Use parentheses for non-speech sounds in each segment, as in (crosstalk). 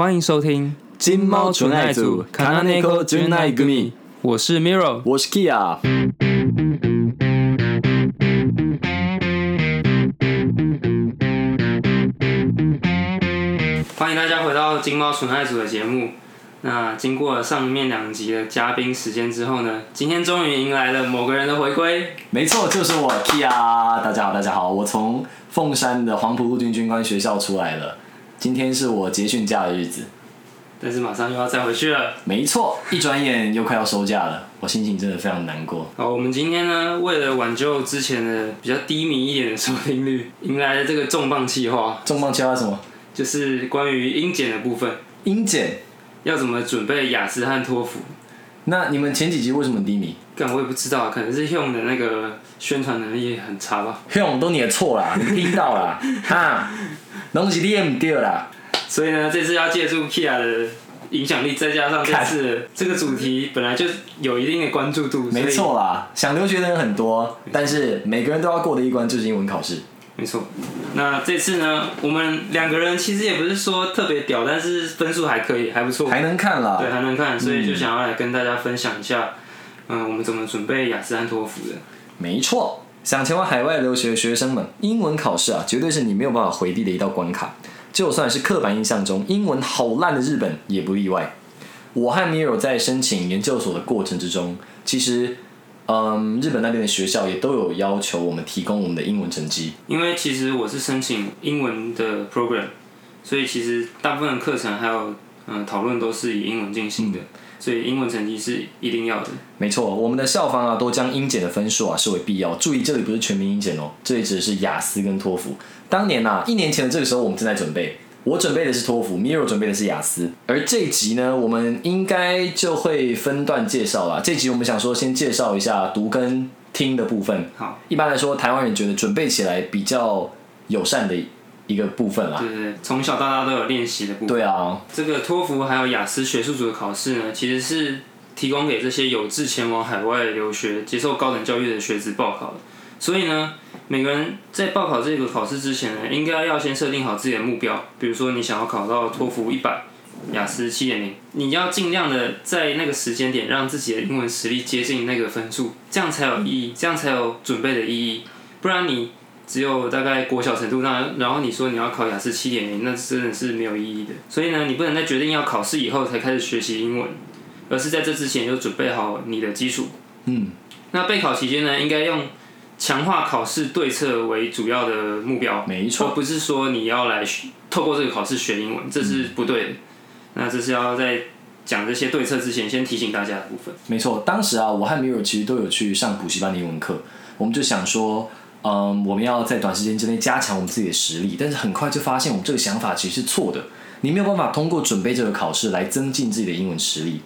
欢迎收听金猫纯爱组卡纳内科纯爱組我是 Miro。我是 Kia。欢迎大家回到金猫纯爱组的节目。那经过了上面两集的嘉宾时间之后呢，今天终于迎来了某个人的回归。没错，就是我 Kia。大家好，大家好，我从凤山的黄埔陆军军官学校出来了。今天是我结训假的日子。但是马上又要再回去了。没错，一转眼又快要收假了，我心情真的非常难过。好，我们今天呢，为了挽救之前的比较低迷一点的收听率，迎来了这个重磅计划，重磅计划什么？就是关于英检的部分。英检要怎么准备雅思和托福？那你们前几集为什么低迷？但，我也不知道，可能是用的那个宣传能力很差吧。Hum 都你的错啦，你听到啦，哈，(laughs) 东西你也唔对啦。所以呢，这次要借助 Kia 的影响力，再加上这次这个主题本来就有一定的关注度，没错啦。想留学的人很多，但是每个人都要过的一关就是英文考试。没错。那这次呢，我们两个人其实也不是说特别屌，但是分数还可以，还不错，还能看啦。对，还能看，所以就想要来跟大家分享一下，嗯，我们怎么准备雅思和托福的。没错，想前往海外留学的学生们，英文考试啊，绝对是你没有办法回避的一道关卡。就算是刻板印象中英文好烂的日本也不例外。我和 Miro 在申请研究所的过程之中，其实，嗯，日本那边的学校也都有要求我们提供我们的英文成绩。因为其实我是申请英文的 program，所以其实大部分的课程还有嗯讨论都是以英文进行的，所以英文成绩是一定要的。没错，我们的校方啊都将英检的分数啊视为必要。注意，这里不是全民英检哦，这里指的是雅思跟托福。当年呐，一年前的这个时候，我们正在准备。我准备的是托福，Miro 准备的是雅思。而这集呢，我们应该就会分段介绍啦。这集我们想说，先介绍一下读跟听的部分。好，一般来说，台湾人觉得准备起来比较友善的一个部分啦。对对，从小到大都有练习的部分。对啊，这个托福还有雅思学术组的考试呢，其实是提供给这些有志前往海外留学、接受高等教育的学子报考的。所以呢。每个人在报考这个考试之前呢，应该要先设定好自己的目标。比如说，你想要考到托福一百、雅思七点零，你要尽量的在那个时间点让自己的英文实力接近那个分数，这样才有意义，这样才有准备的意义。不然你只有大概国小程度，那然后你说你要考雅思七点零，那真的是没有意义的。所以呢，你不能在决定要考试以后才开始学习英文，而是在这之前就准备好你的基础。嗯，那备考期间呢，应该用。强化考试对策为主要的目标，没错，不是说你要来透过这个考试学英文，这是不对的。那这是要在讲这些对策之前，先提醒大家的部分。没错，当时啊，我和米尔其实都有去上补习班的英文课，我们就想说，嗯，我们要在短时间之内加强我们自己的实力，但是很快就发现我们这个想法其实是错的。你没有办法通过准备这个考试来增进自己的英文实力。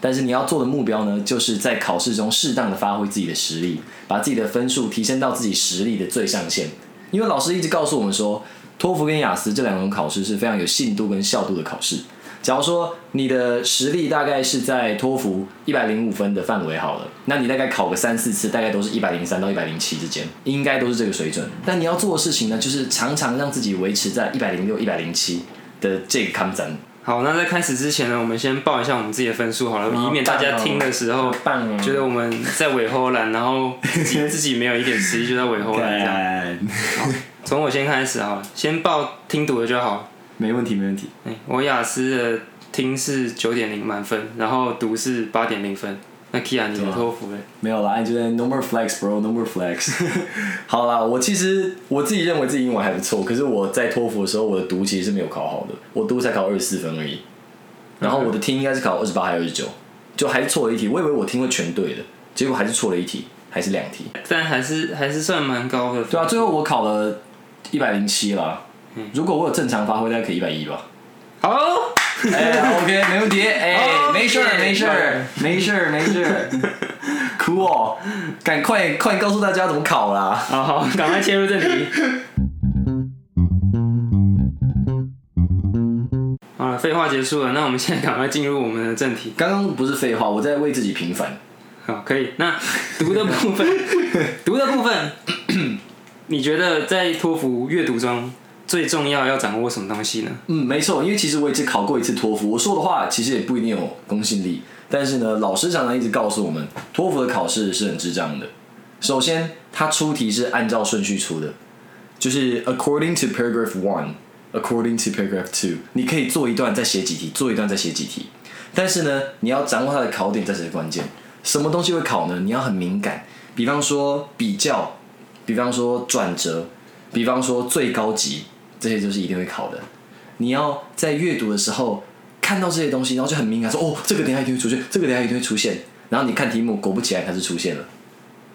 但是你要做的目标呢，就是在考试中适当的发挥自己的实力，把自己的分数提升到自己实力的最上限。因为老师一直告诉我们说，托福跟雅思这两种考试是非常有信度跟效度的考试。假如说你的实力大概是在托福一百零五分的范围好了，那你大概考个三四次，大概都是一百零三到一百零七之间，应该都是这个水准。但你要做的事情呢，就是常常让自己维持在一百零六、一百零七的这个坎站。好，那在开始之前呢，我们先报一下我们自己的分数好了，以免大家听的时候觉得我们在尾后懒，然后 (laughs) 自己自己没有一点实力就在尾后懒这 (laughs) 从我先开始哈，先报听读的就好。没问题，没问题。我雅思的听是九点零满分，然后读是八点零分。那 Kia 你的托福嘞？没有啦，你就在 No more flex, bro, No more flex。(laughs) 好啦，我其实我自己认为自己英文还不错，可是我在托福的时候，我的读其实是没有考好的，我读才考二十四分而已。然后我的听应该是考二十八还是二十九，就还是错了一题。我以为我听会全对的，结果还是错了一题，还是两题。但还是还是算蛮高的。对啊，最后我考了一百零七啦。如果我有正常发挥，大概可以一百一吧。好。哎，OK，没问题。哎，没事儿，没事儿，没事儿，没事儿。(laughs) Cool，赶快快告诉大家怎么考啦！好好，赶快切入正题。好了，废话结束了，那我们现在赶快进入我们的正题。刚刚不是废话，我在为自己平反。好，可以。那读的部分，(laughs) 读的部分，你觉得在托福阅读中？最重要要掌握什么东西呢？嗯，没错，因为其实我也只考过一次托福，我说的话其实也不一定有公信力。但是呢，老师常常一直告诉我们，托福的考试是很智障的。首先，它出题是按照顺序出的，就是 according to paragraph one，according to paragraph two，你可以做一段再写几题，做一段再写几题。但是呢，你要掌握它的考点，这才是关键。什么东西会考呢？你要很敏感，比方说比较，比方说转折，比方说最高级，这些就是一定会考的。你要在阅读的时候看到这些东西，然后就很敏感，说哦，这个等一下一定会出现，这个等一下一定会出现。然后你看题目，果不其然它是出现了。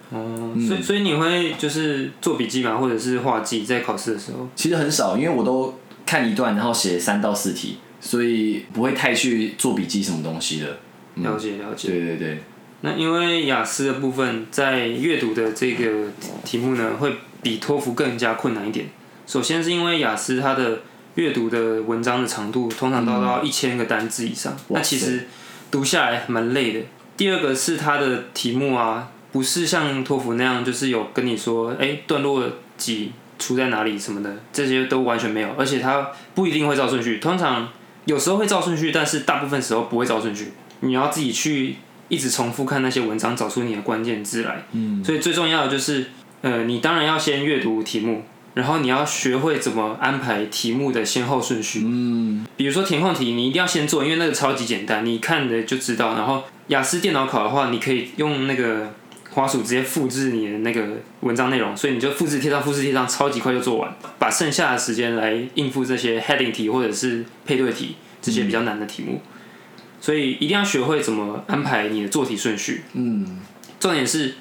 哦，所以所以你会就是做笔记嘛，或者是画记，在考试的时候？其实很少，因为我都看一段，然后写三到四题，所以不会太去做笔记什么东西的。了解了解。对对对。那因为雅思的部分在阅读的这个题目呢，会比托福更加困难一点。首先是因为雅思它的阅读的文章的长度通常都到一千个单字以上，那其实读下来蛮累的。第二个是它的题目啊，不是像托福那样，就是有跟你说，哎，段落几出在哪里什么的，这些都完全没有，而且它不一定会照顺序，通常有时候会照顺序，但是大部分时候不会照顺序，你要自己去。一直重复看那些文章，找出你的关键字来。嗯，所以最重要的就是，呃，你当然要先阅读题目，然后你要学会怎么安排题目的先后顺序。嗯，比如说填空题，你一定要先做，因为那个超级简单，你看的就知道。然后雅思电脑考的话，你可以用那个滑鼠直接复制你的那个文章内容，所以你就复制贴上，复制贴上，超级快就做完，把剩下的时间来应付这些 heading 题或者是配对题这些比较难的题目。所以一定要学会怎么安排你的做题顺序。嗯，重点是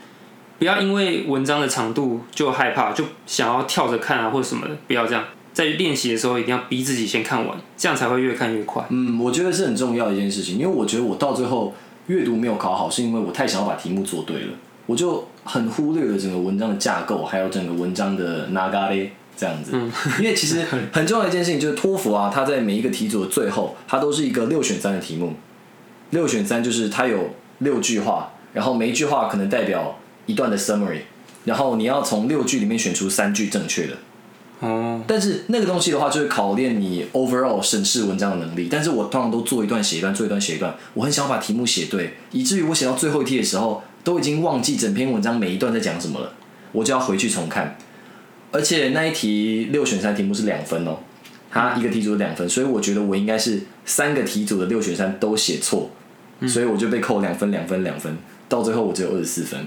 不要因为文章的长度就害怕，就想要跳着看啊或者什么的，不要这样。在练习的时候一定要逼自己先看完，这样才会越看越快。嗯，我觉得是很重要的一件事情，因为我觉得我到最后阅读没有考好，是因为我太想要把题目做对了，我就很忽略了整个文章的架构，还有整个文章的 nagare。这样子，(laughs) 因为其实很重要的一件事情就是托福啊，它在每一个题组的最后，它都是一个六选三的题目。六选三就是它有六句话，然后每一句话可能代表一段的 summary，然后你要从六句里面选出三句正确的。哦。但是那个东西的话，就是考验你 overall 审视文章的能力。但是我通常都做一段写一段，做一段写一段。我很想把题目写对，以至于我写到最后一题的时候，都已经忘记整篇文章每一段在讲什么了，我就要回去重看。而且那一题六选三题目是两分哦，它一个题组两分，所以我觉得我应该是三个题组的六选三都写错，所以我就被扣两分两分两分，到最后我只有二十四分。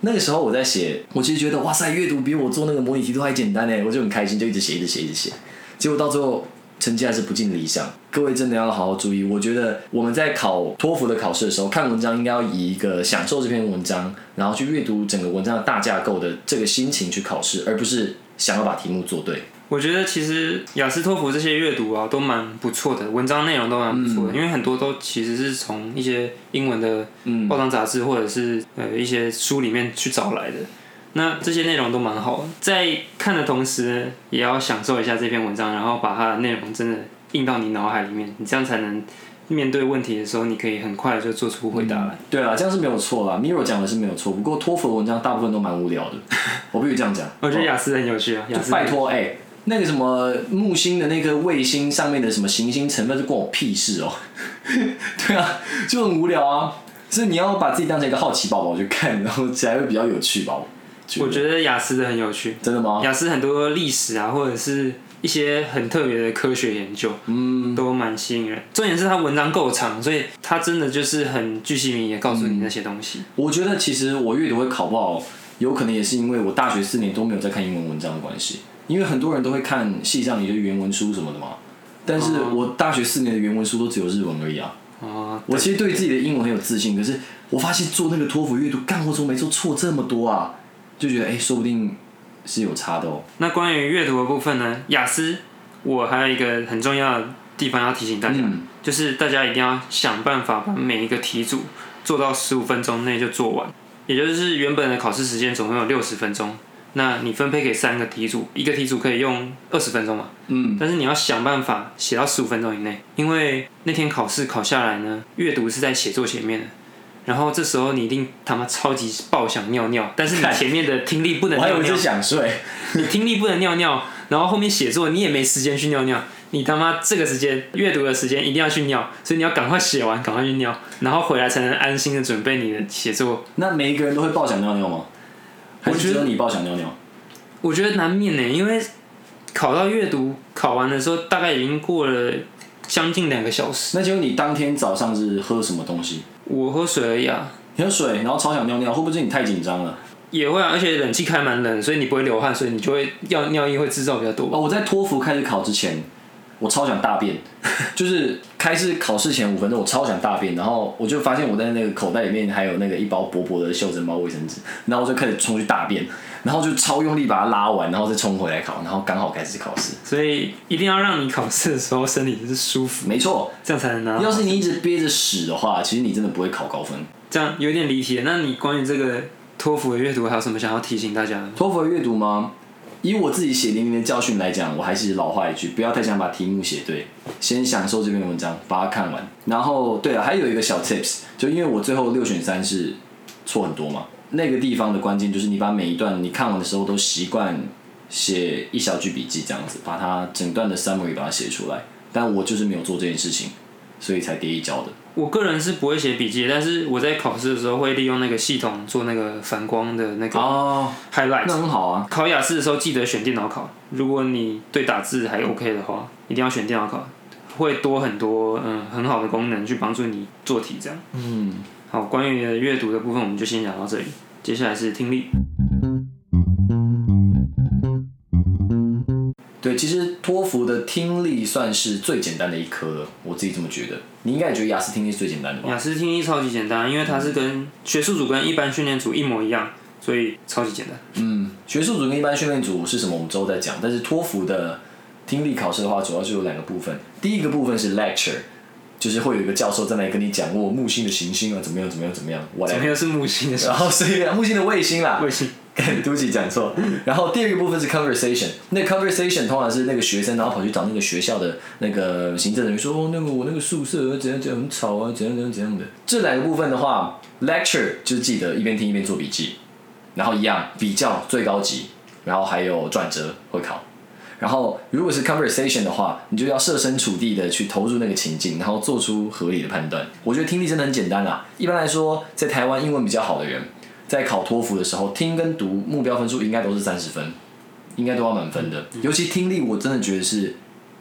那个时候我在写，我其实觉得哇塞，阅读比我做那个模拟题都还简单呢，我就很开心，就一直写一直写一直写，结果到最后。成绩还是不尽理想，各位真的要好好注意。我觉得我们在考托福的考试的时候，看文章应该要以一个享受这篇文章，然后去阅读整个文章的大架构的这个心情去考试，而不是想要把题目做对。我觉得其实雅思托福这些阅读啊，都蛮不错的，文章内容都蛮不错的，因为很多都其实是从一些英文的报章杂志或者是呃一些书里面去找来的。那这些内容都蛮好，在看的同时，也要享受一下这篇文章，然后把它的内容真的印到你脑海里面，你这样才能面对问题的时候，你可以很快就做出回答来。对啊，这样是没有错啦。Miro 讲的是没有错，不过托福的文章大部分都蛮无聊的。(laughs) 我不如这样讲。我觉得雅思很有趣啊。雅思拜托，哎，那个什么木星的那个卫星上面的什么行星成分，是关我屁事哦。(laughs) 对啊，就很无聊啊。所以你要把自己当成一个好奇宝宝去看，然后才会比较有趣吧。我觉得雅思的很有趣，真的吗？雅思很多历史啊，或者是一些很特别的科学研究，嗯，都蛮吸引人。重点是它文章够长，所以它真的就是很巨细靡遗告诉你那些东西。我觉得其实我阅读会考不好，有可能也是因为我大学四年都没有在看英文文章的关系。因为很多人都会看系上你的原文书什么的嘛，但是我大学四年的原文书都只有日文而已啊。啊，我其实对自己的英文很有自信，可是我发现做那个托福阅读，干活中没做错这么多啊。就觉得哎，说不定是有差的哦。那关于阅读的部分呢？雅思，我还有一个很重要的地方要提醒大家，就是大家一定要想办法把每一个题组做到十五分钟内就做完。也就是原本的考试时间总共有六十分钟，那你分配给三个题组，一个题组可以用二十分钟嘛？嗯。但是你要想办法写到十五分钟以内，因为那天考试考下来呢，阅读是在写作前面的。然后这时候你一定他妈超级爆想尿尿，但是你前面的听力不能我还以为是尿尿，想睡。你听力不能尿尿，然后后面写作你也没时间去尿尿，你他妈这个时间阅读的时间一定要去尿，所以你要赶快写完，赶快去尿，然后回来才能安心的准备你的写作。那每一个人都会爆想尿尿吗？我觉得你爆想尿尿？我觉得难免呢，因为考到阅读考完的时候，大概已经过了将近两个小时。那请问你当天早上是喝什么东西？我喝水而已啊，你喝水，然后超想尿尿，会不会是你太紧张了？也会啊，而且冷气开蛮冷，所以你不会流汗，所以你就会尿尿液会制造比较多。哦，我在托福开始考之前，我超想大便，(laughs) 就是开始考试前五分钟，我超想大便，然后我就发现我在那个口袋里面还有那个一包薄薄的袖珍包卫生纸，然后我就开始冲去大便，然后就超用力把它拉完，然后再冲回来考，然后刚好开始考试。所以一定要让你考试的时候身体是舒服，没错，这样才能拿。要是你一直憋着屎的话，其实你真的不会考高分。这样有点离题。那你关于这个托福的阅读还有什么想要提醒大家的？托福的阅读吗？以我自己血淋淋的教训来讲，我还是老话一句，不要太想把题目写对，先享受这篇文章，把它看完。然后，对了，还有一个小 tips，就因为我最后六选三是错很多嘛，那个地方的关键就是你把每一段你看完的时候都习惯写一小句笔记，这样子把它整段的 summary 把它写出来。但我就是没有做这件事情，所以才跌一跤的。我个人是不会写笔记，但是我在考试的时候会利用那个系统做那个反光的那个哦，highlight。那很好啊。考雅思的时候记得选电脑考，如果你对打字还 OK 的话，一定要选电脑考，会多很多嗯很好的功能去帮助你做题这样。嗯，好，关于阅读的部分我们就先讲到这里，接下来是听力。对，其实托福的听力算是最简单的一科了，我自己这么觉得。你应该也觉得雅思听力是最简单的吧？雅思听力超级简单，因为它是跟学术组跟一般训练组一模一样，所以超级简单。嗯，学术组跟一般训练组是什么？我们之后再讲。但是托福的听力考试的话，主要就有两个部分。第一个部分是 lecture，就是会有一个教授在那里跟你讲，我，木星的行星啊，怎么样，怎么样，怎么样怎么，whatever。又是木星的然后所以木星的卫星啦，卫星？(laughs) 对不起，讲错。然后第二个部分是 conversation，那 conversation 通常是那个学生，然后跑去找那个学校的那个行政人员说，哦，那个我那个宿舍怎样怎样很吵啊，怎样怎样怎样的。这两个部分的话，lecture 就是记得一边听一边做笔记，然后一样比较最高级，然后还有转折会考。然后如果是 conversation 的话，你就要设身处地的去投入那个情境，然后做出合理的判断。我觉得听力真的很简单啦。一般来说，在台湾英文比较好的人，在考托福的时候，听跟读目标分数应该都是三十分，应该都要满分的。尤其听力，我真的觉得是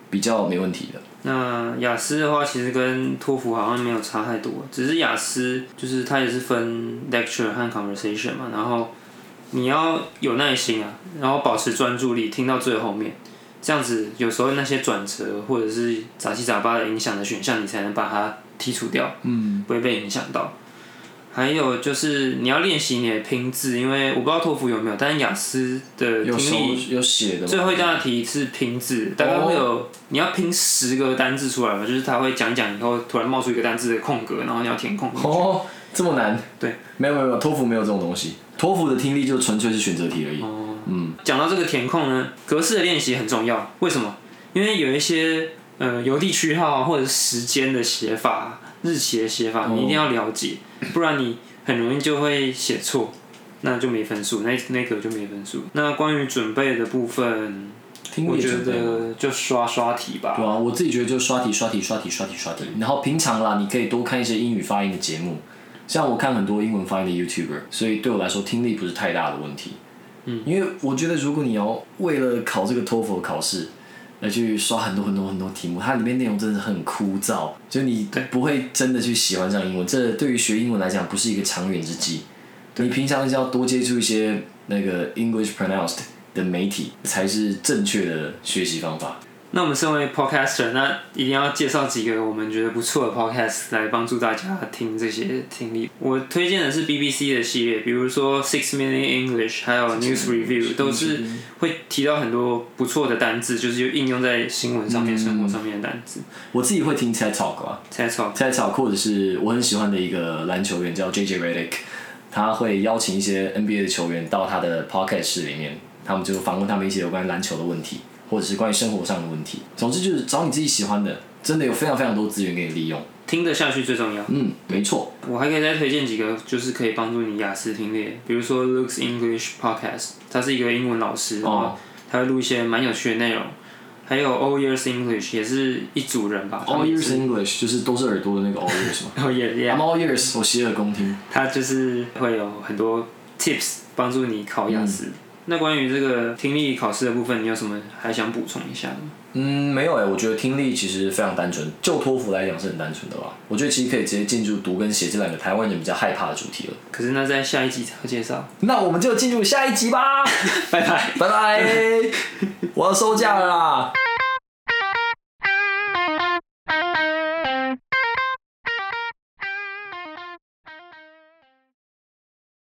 比较没问题的。那雅思的话，其实跟托福好像没有差太多，只是雅思就是它也是分 lecture 和 conversation 嘛，然后你要有耐心啊，然后保持专注力，听到最后面，这样子有时候那些转折或者是杂七杂八的影响的选项，你才能把它剔除掉，嗯，不会被影响到。还有就是你要练习你的拼字，因为我不知道托福有没有，但是雅思的听力有写的吗，最后一道题是拼字，大概会有你要拼十个单字出来嘛，就是他会讲一讲以后突然冒出一个单字的空格，然后你要填空。哦，这么难？对，没有没有没有，托福没有这种东西，托福的听力就纯粹是选择题而已。哦，嗯，讲到这个填空呢，格式的练习很重要。为什么？因为有一些呃邮递区号或者是时间的写法、日期的写法，你一定要了解，不然你很容易就会写错，那就没分数，那那个就没分数。那关于准备的部分，听力我觉得就刷刷题吧。对啊，我自己觉得就刷题、刷题、刷题、刷题、刷题。然后平常啦，你可以多看一些英语发音的节目，像我看很多英文发音的 YouTuber，所以对我来说听力不是太大的问题。嗯，因为我觉得如果你要为了考这个 TOEFL 考试，而去刷很多很多很多题目，它里面内容真的很枯燥，就你不会真的去喜欢上英文。这对于学英文来讲不是一个长远之计。你平常是要多接触一些那个 English pronounced 的媒体，才是正确的学习方法。那我们身为 podcaster，那一定要介绍几个我们觉得不错的 podcast 来帮助大家听这些听力。我推荐的是 BBC 的系列，比如说 Six Minute English，还有 News Review，都是会提到很多不错的单字，就是应用在新闻上面、生活上面的单字。我自己会听 TED Talk 啊，，TED Talk 或者是我很喜欢的一个篮球员叫 JJ Redick，他会邀请一些 NBA 的球员到他的 podcast 室里面，他们就访问他们一些有关篮球的问题，或者是关于生活上的问题。总之就是找你自己喜欢的，真的有非常非常多资源给你利用。听得下去最重要。嗯，没错。我还可以再推荐几个，就是可以帮助你雅思听力，比如说 Looks English Podcast，他是一个英文老师，哦他会录一些蛮有趣的内容。还有 All Years English 也是一组人吧 All ears English 就是都是耳朵的那个 all ears 嘛。(laughs) All Years I'm yeah，all ears，我洗耳恭听。他就是会有很多 tips 帮助你考雅思。那关于这个听力考试的部分，你有什么还想补充一下的吗？嗯，没有哎、我觉得听力其实非常单纯，就托福来讲是很单纯的吧。我觉得其实可以直接进入读跟写这两个台湾人比较害怕的主题了。可是那在下一集才会介绍。那我们就进入下一集吧，(laughs) 拜拜。拜拜，(laughs) 我要收假了啦。